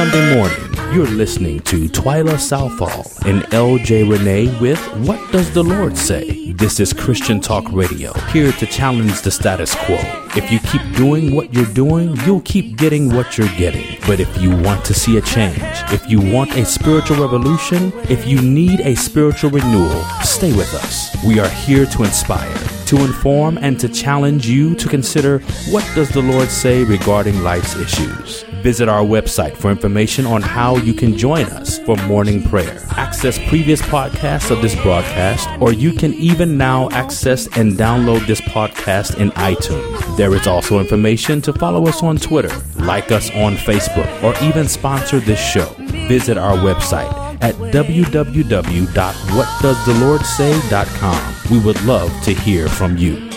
Sunday morning. You're listening to Twyla Southall and LJ Renee with What Does the Lord Say? This is Christian Talk Radio, here to challenge the status quo. If you keep doing what you're doing, you'll keep getting what you're getting. But if you want to see a change, if you want a spiritual revolution, if you need a spiritual renewal, stay with us. We are here to inspire, to inform, and to challenge you to consider what does the Lord say regarding life's issues. Visit our website for information on how you can join us for morning prayer. Access previous podcasts of this broadcast, or you can even now access and download this podcast in iTunes. There is also information to follow us on Twitter, like us on Facebook, or even sponsor this show. Visit our website at www.whatdoesthelordsay.com. We would love to hear from you.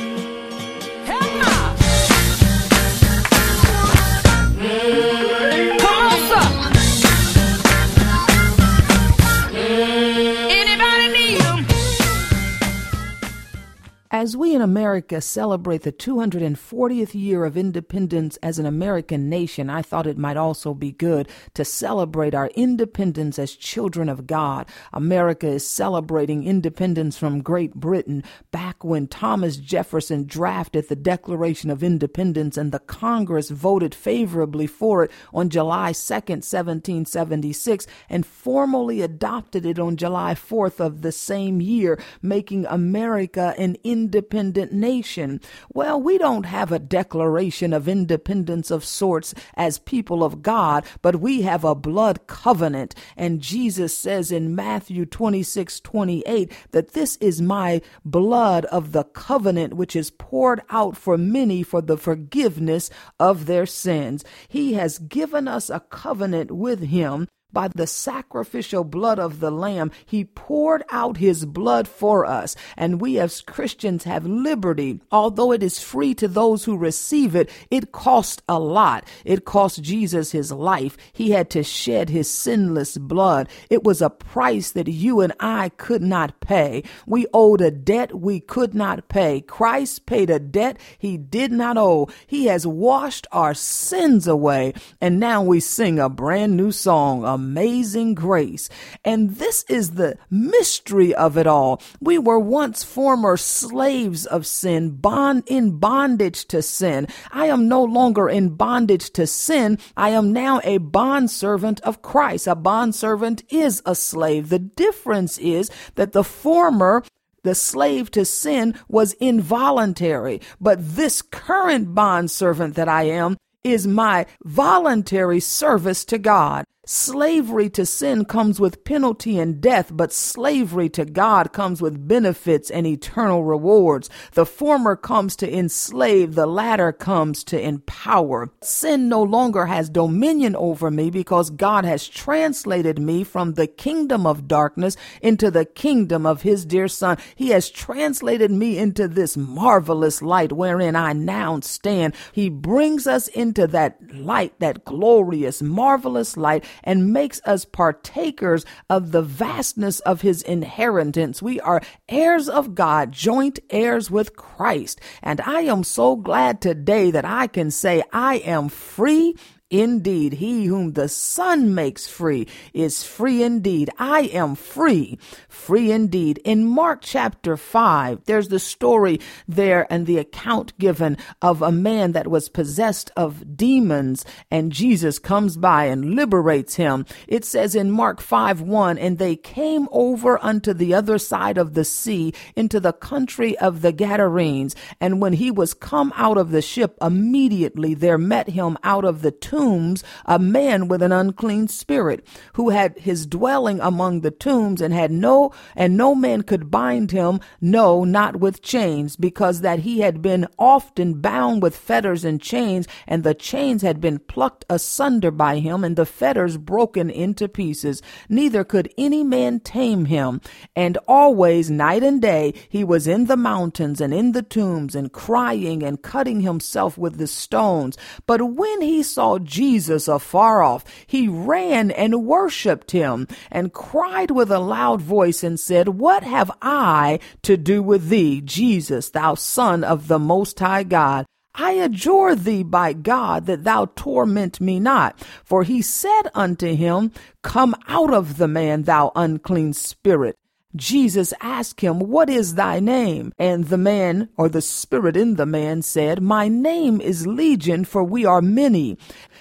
In America celebrate the 240th year of independence as an American nation, I thought it might also be good to celebrate our independence as children of God. America is celebrating independence from Great Britain back when Thomas Jefferson drafted the Declaration of Independence and the Congress voted favorably for it on July 2nd, 1776, and formally adopted it on July 4th of the same year, making America an independent independent nation. Well, we don't have a declaration of independence of sorts as people of God, but we have a blood covenant. And Jesus says in Matthew 26 28 that this is my blood of the covenant, which is poured out for many for the forgiveness of their sins. He has given us a covenant with Him by the sacrificial blood of the Lamb, He poured out His blood for us. And we as Christians have liberty. Although it is free to those who receive it, it cost a lot. It cost Jesus His life. He had to shed His sinless blood. It was a price that you and I could not pay. We owed a debt we could not pay. Christ paid a debt He did not owe. He has washed our sins away. And now we sing a brand new song, a amazing grace. And this is the mystery of it all. We were once former slaves of sin, bond in bondage to sin. I am no longer in bondage to sin. I am now a bondservant of Christ. A bondservant is a slave. The difference is that the former the slave to sin was involuntary, but this current bondservant that I am is my voluntary service to God. Slavery to sin comes with penalty and death, but slavery to God comes with benefits and eternal rewards. The former comes to enslave, the latter comes to empower. Sin no longer has dominion over me because God has translated me from the kingdom of darkness into the kingdom of his dear son. He has translated me into this marvelous light wherein I now stand. He brings us into that light, that glorious, marvelous light and makes us partakers of the vastness of his inheritance. We are heirs of God, joint heirs with Christ. And I am so glad today that I can say I am free Indeed, he whom the Son makes free is free indeed. I am free, free indeed. In Mark chapter 5, there's the story there and the account given of a man that was possessed of demons, and Jesus comes by and liberates him. It says in Mark 5 1, and they came over unto the other side of the sea into the country of the Gadarenes. And when he was come out of the ship, immediately there met him out of the tomb tombs a man with an unclean spirit who had his dwelling among the tombs and had no and no man could bind him no not with chains because that he had been often bound with fetters and chains and the chains had been plucked asunder by him and the fetters broken into pieces. Neither could any man tame him. And always night and day he was in the mountains and in the tombs and crying and cutting himself with the stones. But when he saw Jesus afar off, he ran and worshiped him and cried with a loud voice and said, What have I to do with thee, Jesus, thou son of the most high God? I adjure thee by God that thou torment me not. For he said unto him, Come out of the man, thou unclean spirit. Jesus asked him, What is thy name? And the man, or the spirit in the man, said, My name is Legion, for we are many.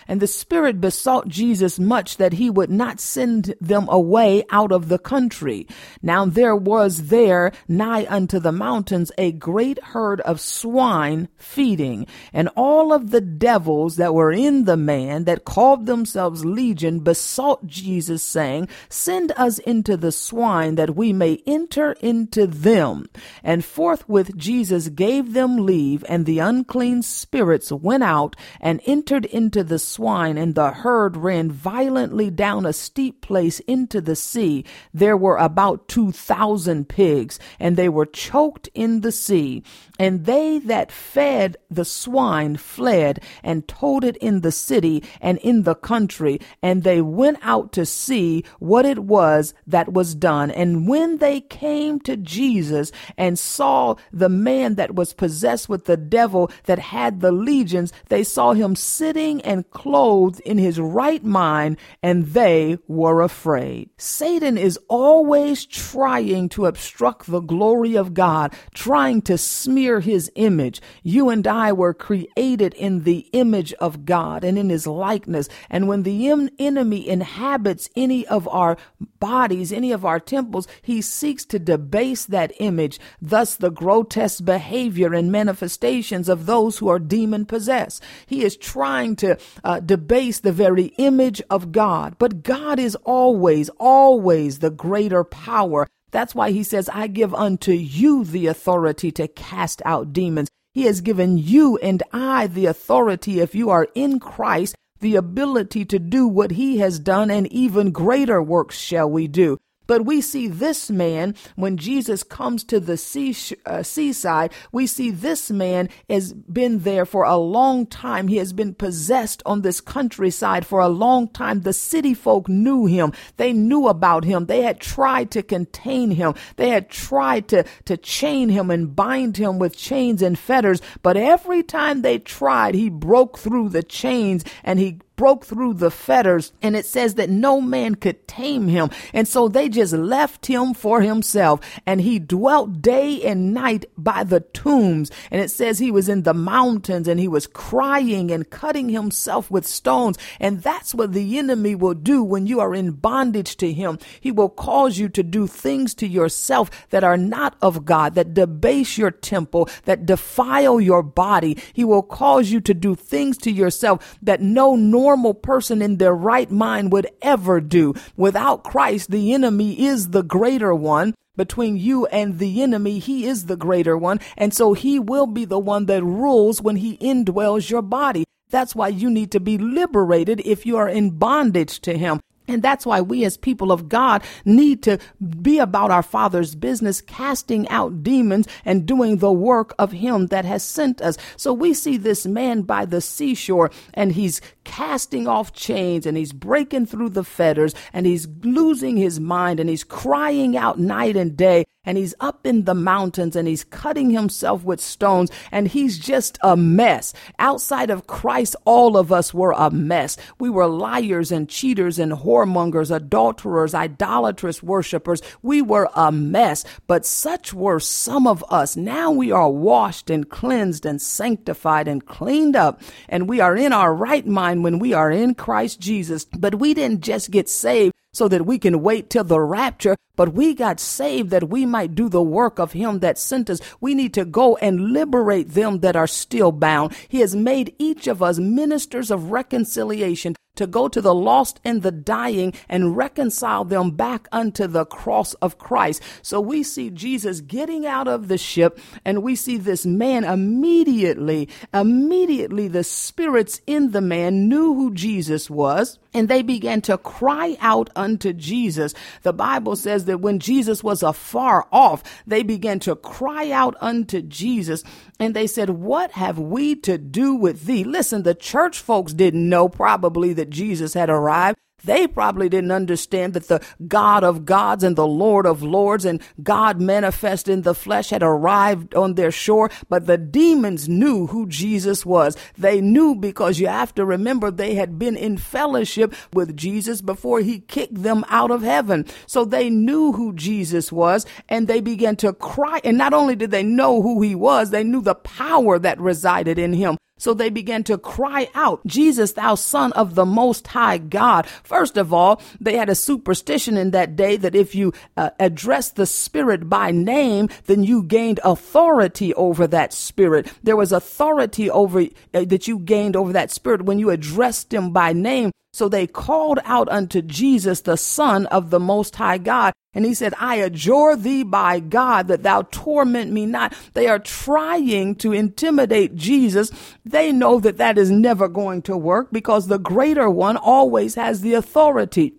And the Spirit besought Jesus much that he would not send them away out of the country. Now there was there nigh unto the mountains a great herd of swine feeding, and all of the devils that were in the man that called themselves Legion besought Jesus, saying, Send us into the swine that we may enter into them. And forthwith Jesus gave them leave, and the unclean spirits went out and entered into the swine, and the herd ran violently down a steep place into the sea. There were about two thousand pigs, and they were choked in the sea. And they that fed the swine fled and told it in the city and in the country, and they went out to see what it was that was done. And when they came to Jesus and saw the man that was possessed with the devil that had the legions, they saw him sitting and clothed in his right mind, and they were afraid. Satan is always trying to obstruct the glory of God, trying to smear his image. You and I were created in the image of God and in his likeness. And when the enemy inhabits any of our bodies, any of our temples, he seeks to debase that image, thus the grotesque behavior and manifestations of those who are demon possessed. He is trying to uh, debase the very image of God. But God is always, always the greater power. That's why he says, I give unto you the authority to cast out demons. He has given you and I the authority, if you are in Christ, the ability to do what he has done, and even greater works shall we do. But we see this man, when Jesus comes to the sea, uh, seaside, we see this man has been there for a long time. He has been possessed on this countryside for a long time. The city folk knew him. They knew about him. They had tried to contain him. They had tried to, to chain him and bind him with chains and fetters. But every time they tried, he broke through the chains and he broke through the fetters and it says that no man could tame him. And so they just left him for himself and he dwelt day and night by the tombs. And it says he was in the mountains and he was crying and cutting himself with stones. And that's what the enemy will do when you are in bondage to him. He will cause you to do things to yourself that are not of God, that debase your temple, that defile your body. He will cause you to do things to yourself that no normal normal person in their right mind would ever do. Without Christ, the enemy is the greater one between you and the enemy, he is the greater one. And so he will be the one that rules when he indwells your body. That's why you need to be liberated if you are in bondage to him. And that's why we as people of God need to be about our Father's business, casting out demons and doing the work of Him that has sent us. So we see this man by the seashore and he's casting off chains and he's breaking through the fetters and he's losing his mind and he's crying out night and day and he's up in the mountains and he's cutting himself with stones and he's just a mess. Outside of Christ, all of us were a mess. We were liars and cheaters and whoremongers, adulterers, idolatrous worshippers. We were a mess, but such were some of us. Now we are washed and cleansed and sanctified and cleaned up and we are in our right mind when we are in Christ Jesus. But we didn't just get saved so that we can wait till the rapture, but we got saved that we might do the work of him that sent us. We need to go and liberate them that are still bound. He has made each of us ministers of reconciliation to go to the lost and the dying and reconcile them back unto the cross of Christ. So we see Jesus getting out of the ship and we see this man immediately, immediately the spirits in the man knew who Jesus was and they began to cry out unto Jesus. The Bible says that when Jesus was afar off, they began to cry out unto Jesus and they said, What have we to do with thee? Listen, the church folks didn't know probably that Jesus had arrived. They probably didn't understand that the God of gods and the Lord of lords and God manifest in the flesh had arrived on their shore, but the demons knew who Jesus was. They knew because you have to remember they had been in fellowship with Jesus before he kicked them out of heaven. So they knew who Jesus was and they began to cry. And not only did they know who he was, they knew the power that resided in him. So they began to cry out, Jesus, thou son of the most high God. First of all, they had a superstition in that day that if you uh, addressed the spirit by name, then you gained authority over that spirit. There was authority over uh, that you gained over that spirit when you addressed him by name. So they called out unto Jesus, the Son of the Most High God. And he said, I adjure thee by God that thou torment me not. They are trying to intimidate Jesus. They know that that is never going to work because the greater one always has the authority.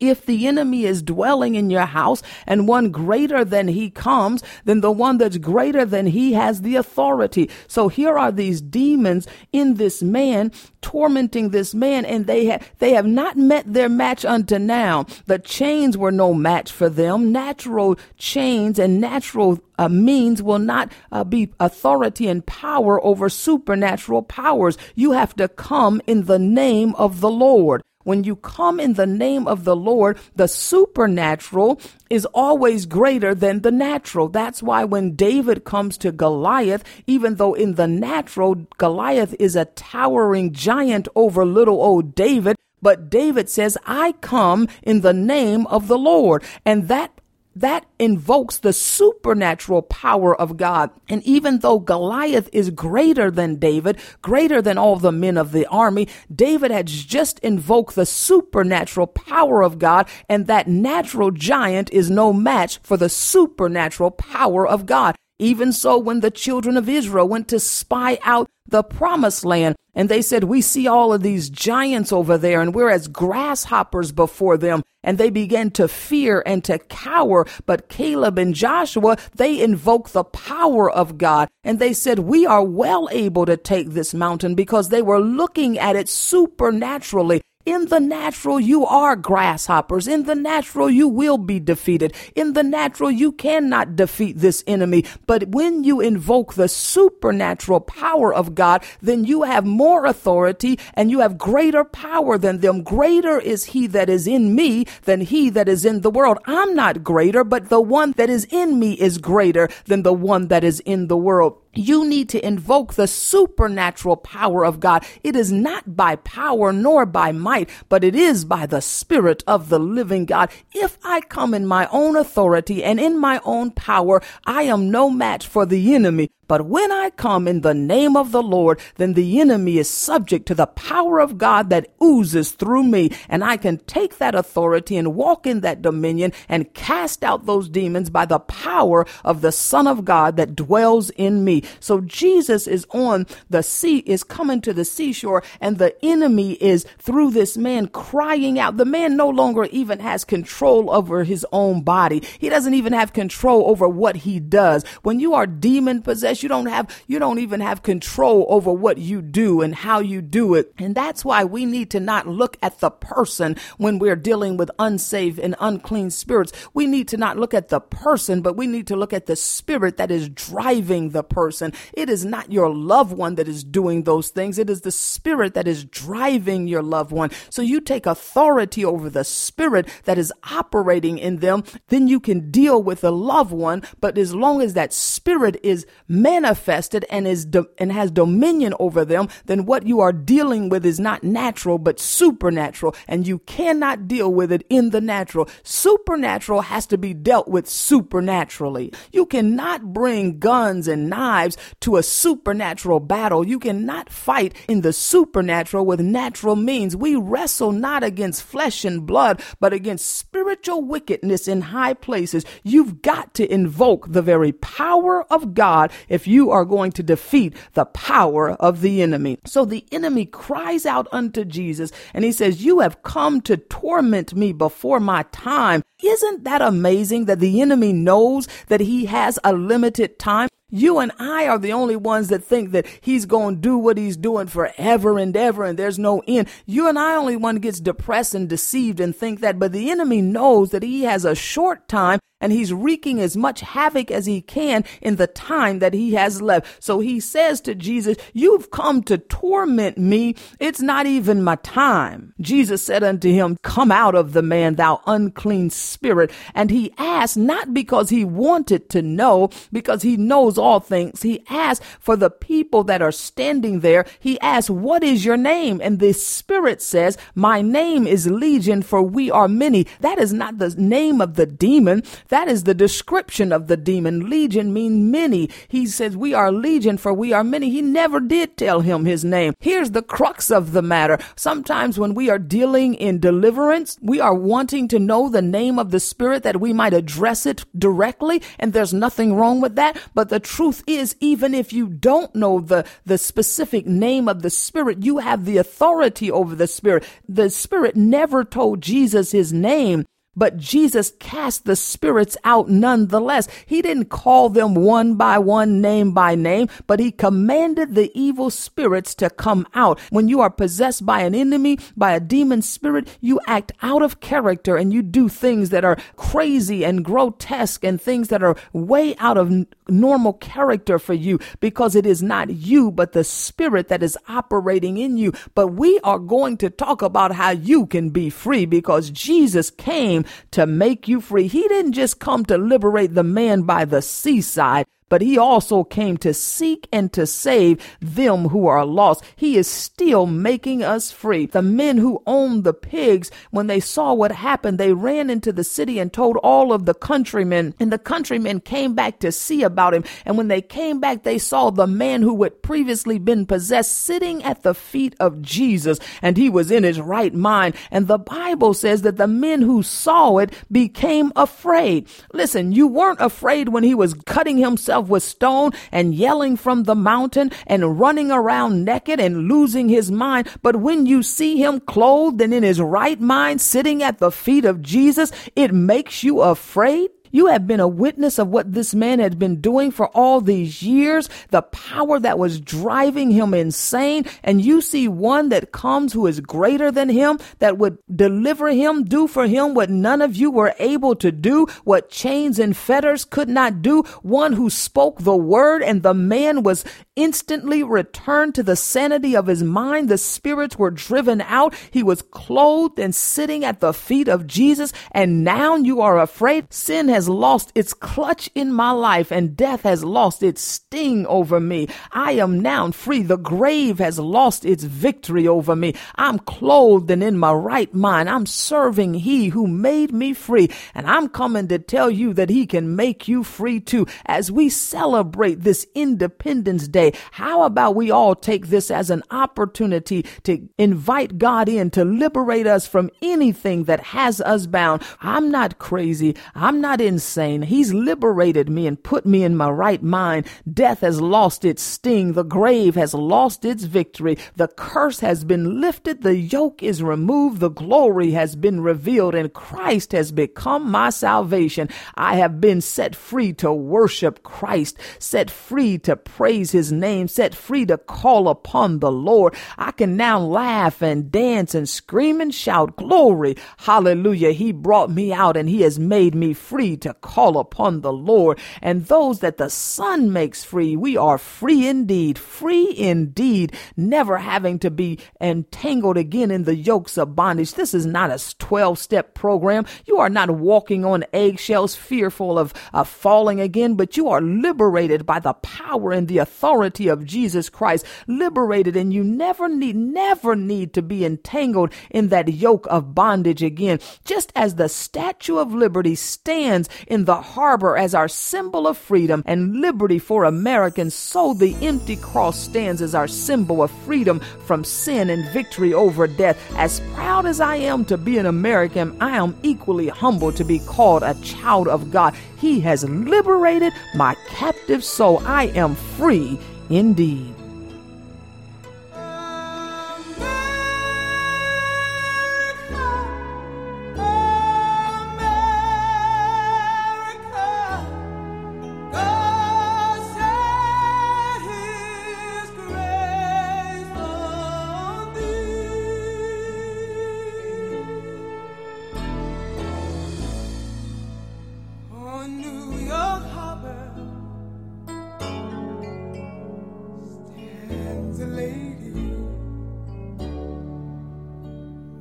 If the enemy is dwelling in your house and one greater than he comes, then the one that's greater than he has the authority. So here are these demons in this man tormenting this man and they have, they have not met their match unto now. The chains were no match for them. Natural chains and natural uh, means will not uh, be authority and power over supernatural powers. You have to come in the name of the Lord. When you come in the name of the Lord, the supernatural is always greater than the natural. That's why when David comes to Goliath, even though in the natural, Goliath is a towering giant over little old David, but David says, I come in the name of the Lord. And that that invokes the supernatural power of God. And even though Goliath is greater than David, greater than all the men of the army, David had just invoked the supernatural power of God, and that natural giant is no match for the supernatural power of God. Even so, when the children of Israel went to spy out the promised land, and they said, We see all of these giants over there, and we're as grasshoppers before them. And they began to fear and to cower. But Caleb and Joshua, they invoked the power of God. And they said, We are well able to take this mountain because they were looking at it supernaturally. In the natural, you are grasshoppers. In the natural, you will be defeated. In the natural, you cannot defeat this enemy. But when you invoke the supernatural power of God, then you have more authority and you have greater power than them. Greater is he that is in me than he that is in the world. I'm not greater, but the one that is in me is greater than the one that is in the world. You need to invoke the supernatural power of God. It is not by power nor by might, but it is by the Spirit of the living God. If I come in my own authority and in my own power, I am no match for the enemy. But when I come in the name of the Lord, then the enemy is subject to the power of God that oozes through me. And I can take that authority and walk in that dominion and cast out those demons by the power of the Son of God that dwells in me. So Jesus is on the sea, is coming to the seashore, and the enemy is through this man crying out. The man no longer even has control over his own body. He doesn't even have control over what he does. When you are demon possessed, you don't have, you don't even have control over what you do and how you do it. And that's why we need to not look at the person when we're dealing with unsaved and unclean spirits. We need to not look at the person, but we need to look at the spirit that is driving the person. It is not your loved one that is doing those things. It is the spirit that is driving your loved one. So you take authority over the spirit that is operating in them. Then you can deal with the loved one. But as long as that spirit is manifested and is do- and has dominion over them, then what you are dealing with is not natural but supernatural, and you cannot deal with it in the natural. Supernatural has to be dealt with supernaturally. You cannot bring guns and knives to a supernatural battle. You cannot fight in the supernatural with natural means. We wrestle not against flesh and blood, but against spiritual wickedness in high places. You've got to invoke the very power of God if you are going to defeat the power of the enemy. So the enemy cries out unto Jesus and he says, You have come to torment me before my time. Isn't that amazing that the enemy knows that he has a limited time? You and I are the only ones that think that he's going to do what he's doing forever and ever and there's no end. You and I only one gets depressed and deceived and think that, but the enemy knows that he has a short time and he's wreaking as much havoc as he can in the time that he has left. So he says to Jesus, You've come to torment me. It's not even my time. Jesus said unto him, Come out of the man, thou unclean spirit. And he asked not because he wanted to know, because he knows all things. He asked for the people that are standing there. He asked, What is your name? And the spirit says, My name is Legion, for we are many. That is not the name of the demon. That is the description of the demon. Legion mean many. He says, we are legion for we are many. He never did tell him his name. Here's the crux of the matter. Sometimes when we are dealing in deliverance, we are wanting to know the name of the spirit that we might address it directly. And there's nothing wrong with that. But the truth is, even if you don't know the, the specific name of the spirit, you have the authority over the spirit. The spirit never told Jesus his name. But Jesus cast the spirits out nonetheless. He didn't call them one by one, name by name, but he commanded the evil spirits to come out. When you are possessed by an enemy, by a demon spirit, you act out of character and you do things that are crazy and grotesque and things that are way out of normal character for you because it is not you, but the spirit that is operating in you. But we are going to talk about how you can be free because Jesus came to make you free. He didn't just come to liberate the man by the seaside but he also came to seek and to save them who are lost. He is still making us free. The men who owned the pigs, when they saw what happened, they ran into the city and told all of the countrymen, and the countrymen came back to see about him. And when they came back, they saw the man who had previously been possessed sitting at the feet of Jesus, and he was in his right mind. And the Bible says that the men who saw it became afraid. Listen, you weren't afraid when he was cutting himself himself with stone and yelling from the mountain and running around naked and losing his mind. But when you see him clothed and in his right mind sitting at the feet of Jesus, it makes you afraid. You have been a witness of what this man had been doing for all these years, the power that was driving him insane. And you see one that comes who is greater than him, that would deliver him, do for him what none of you were able to do, what chains and fetters could not do. One who spoke the word and the man was instantly returned to the sanity of his mind. The spirits were driven out. He was clothed and sitting at the feet of Jesus. And now you are afraid. Sin has lost its clutch in my life and death has lost its sting over me. I am now free. The grave has lost its victory over me. I'm clothed and in my right mind. I'm serving he who made me free. And I'm coming to tell you that he can make you free too. As we celebrate this Independence Day, how about we all take this as an opportunity to invite God in to liberate us from anything that has us bound? I'm not crazy. I'm not insane. He's liberated me and put me in my right mind. Death has lost its sting. The grave has lost its victory. The curse has been lifted. The yoke is removed. The glory has been revealed and Christ has become my salvation. I have been set free to worship Christ, set free to praise his name, set free to call upon the Lord. I can now laugh and dance and scream and shout glory. Hallelujah. He brought me out and he has made me free to call upon the Lord. And those that the Son makes free, we are free indeed, free indeed, never having to be entangled again in the yokes of bondage. This is not a 12 step program. You are not walking on eggshells, fearful of, of falling again, but you are liberated by the power and the authority of Jesus Christ. Liberated, and you never need, never need to be entangled in that yoke of bondage again. Just as the Statue of Liberty stands in the harbor as our symbol of freedom and liberty for Americans, so the empty cross stands as our symbol of freedom from sin and victory over death. As proud as I am to be an American, I am equally humbled to be called a child of God. He has liberated my captive soul. I am free indeed.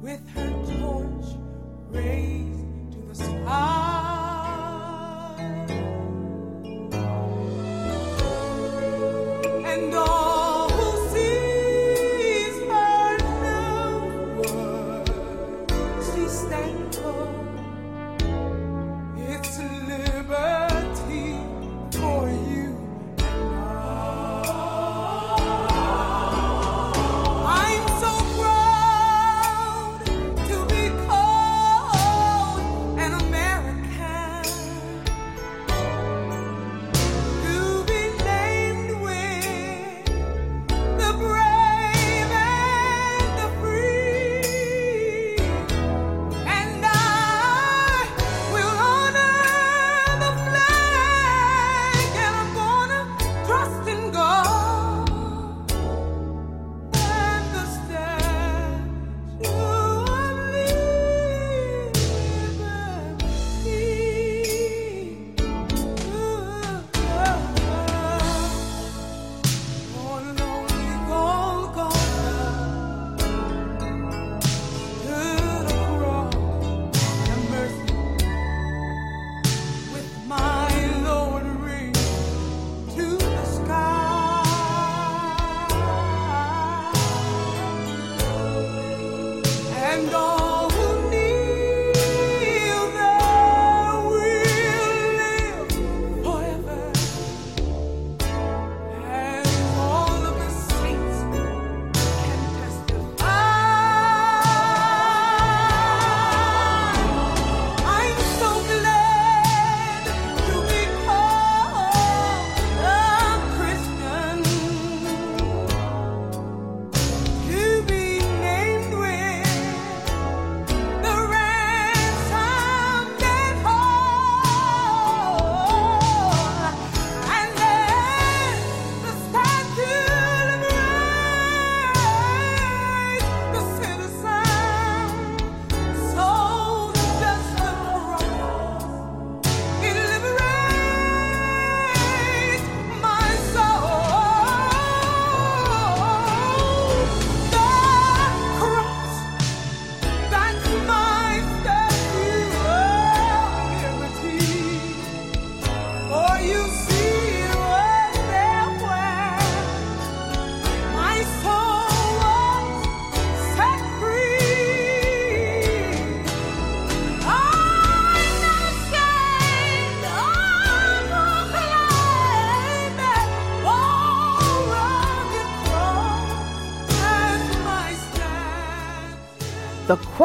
with her torch raised.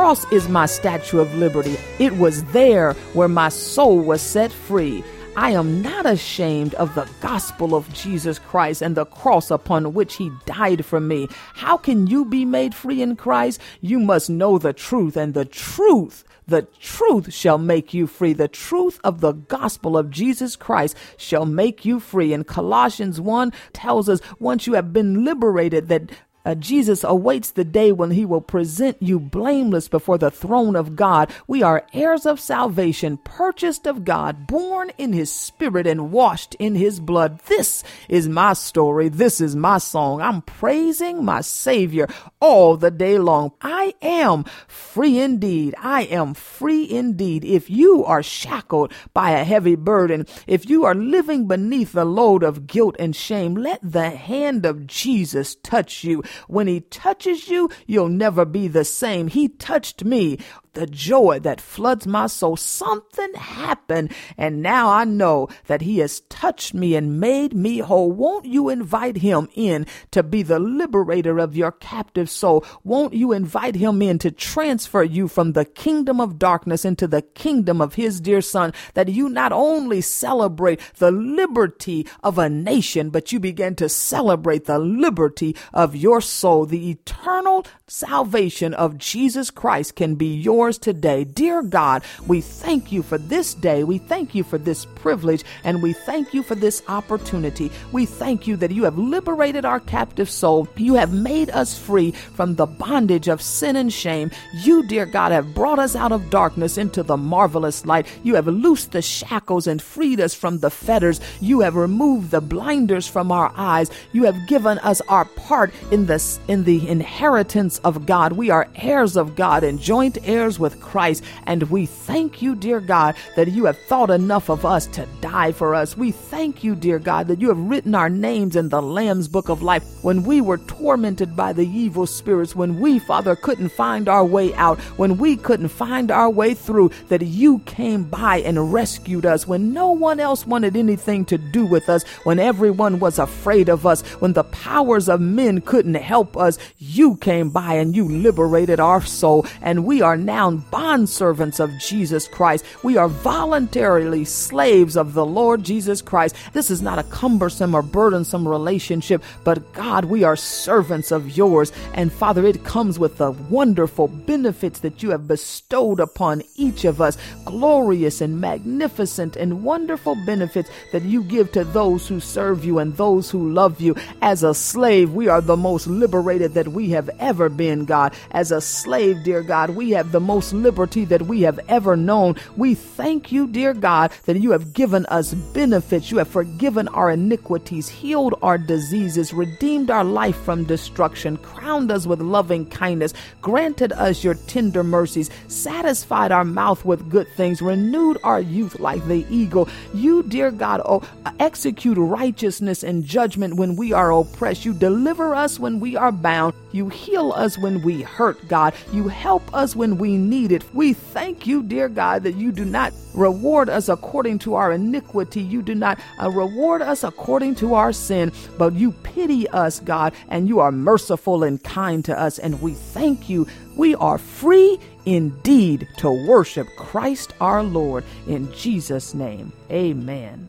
Cross is my statue of liberty. It was there where my soul was set free. I am not ashamed of the gospel of Jesus Christ and the cross upon which he died for me. How can you be made free in Christ? You must know the truth, and the truth the truth shall make you free. The truth of the gospel of Jesus Christ shall make you free. And Colossians 1 tells us once you have been liberated that uh, Jesus awaits the day when he will present you blameless before the throne of God. We are heirs of salvation, purchased of God, born in his spirit and washed in his blood. This is my story. This is my song. I'm praising my Savior all the day long. I am free indeed. I am free indeed. If you are shackled by a heavy burden, if you are living beneath the load of guilt and shame, let the hand of Jesus touch you. When he touches you, you'll never be the same. He touched me the joy that floods my soul. Something happened, and now I know that He has touched me and made me whole. Won't you invite Him in to be the liberator of your captive soul? Won't you invite Him in to transfer you from the kingdom of darkness into the kingdom of His dear Son? That you not only celebrate the liberty of a nation, but you begin to celebrate the liberty of your soul. The eternal salvation of Jesus Christ can be yours yours today. Dear God, we thank you for this day. We thank you for this privilege and we thank you for this opportunity. We thank you that you have liberated our captive soul. You have made us free from the bondage of sin and shame. You, dear God, have brought us out of darkness into the marvelous light. You have loosed the shackles and freed us from the fetters. You have removed the blinders from our eyes. You have given us our part in the, in the inheritance of God. We are heirs of God and joint heirs with Christ. And we thank you, dear God, that you have thought enough of us to die for us. We thank you, dear God, that you have written our names in the Lamb's book of life when we were tormented by the evil spirits, when we, Father, couldn't find our way out, when we couldn't find our way through, that you came by and rescued us when no one else wanted anything to do with us, when everyone was afraid of us, when the powers of men couldn't help us. You came by and you liberated our soul, and we are now bondservants of Jesus Christ. We are voluntarily slaves of the Lord Jesus Christ. This is not a cumbersome or burdensome relationship, but God, we are servants of yours. And Father, it comes with the wonderful benefits that you have bestowed upon each of us. Glorious and magnificent and wonderful benefits that you give to those who serve you and those who love you. As a slave, we are the most liberated that we have ever been, God. As a slave, dear God, we have the most liberty that we have ever known. We thank you, dear God, that you have given us benefits. You have forgiven our iniquities, healed our diseases, redeemed our life from destruction, crowned us with loving kindness, granted us your tender mercies, satisfied our mouth with good things, renewed our youth like the eagle. You, dear God, oh, execute righteousness and judgment when we are oppressed. You deliver us when we are bound. You heal us when we hurt, God. You help us when we need it. We thank you, dear God, that you do not reward us according to our iniquity. You do not uh, reward us according to our sin, but you pity us, God, and you are merciful and kind to us. And we thank you. We are free indeed to worship Christ our Lord. In Jesus' name, amen.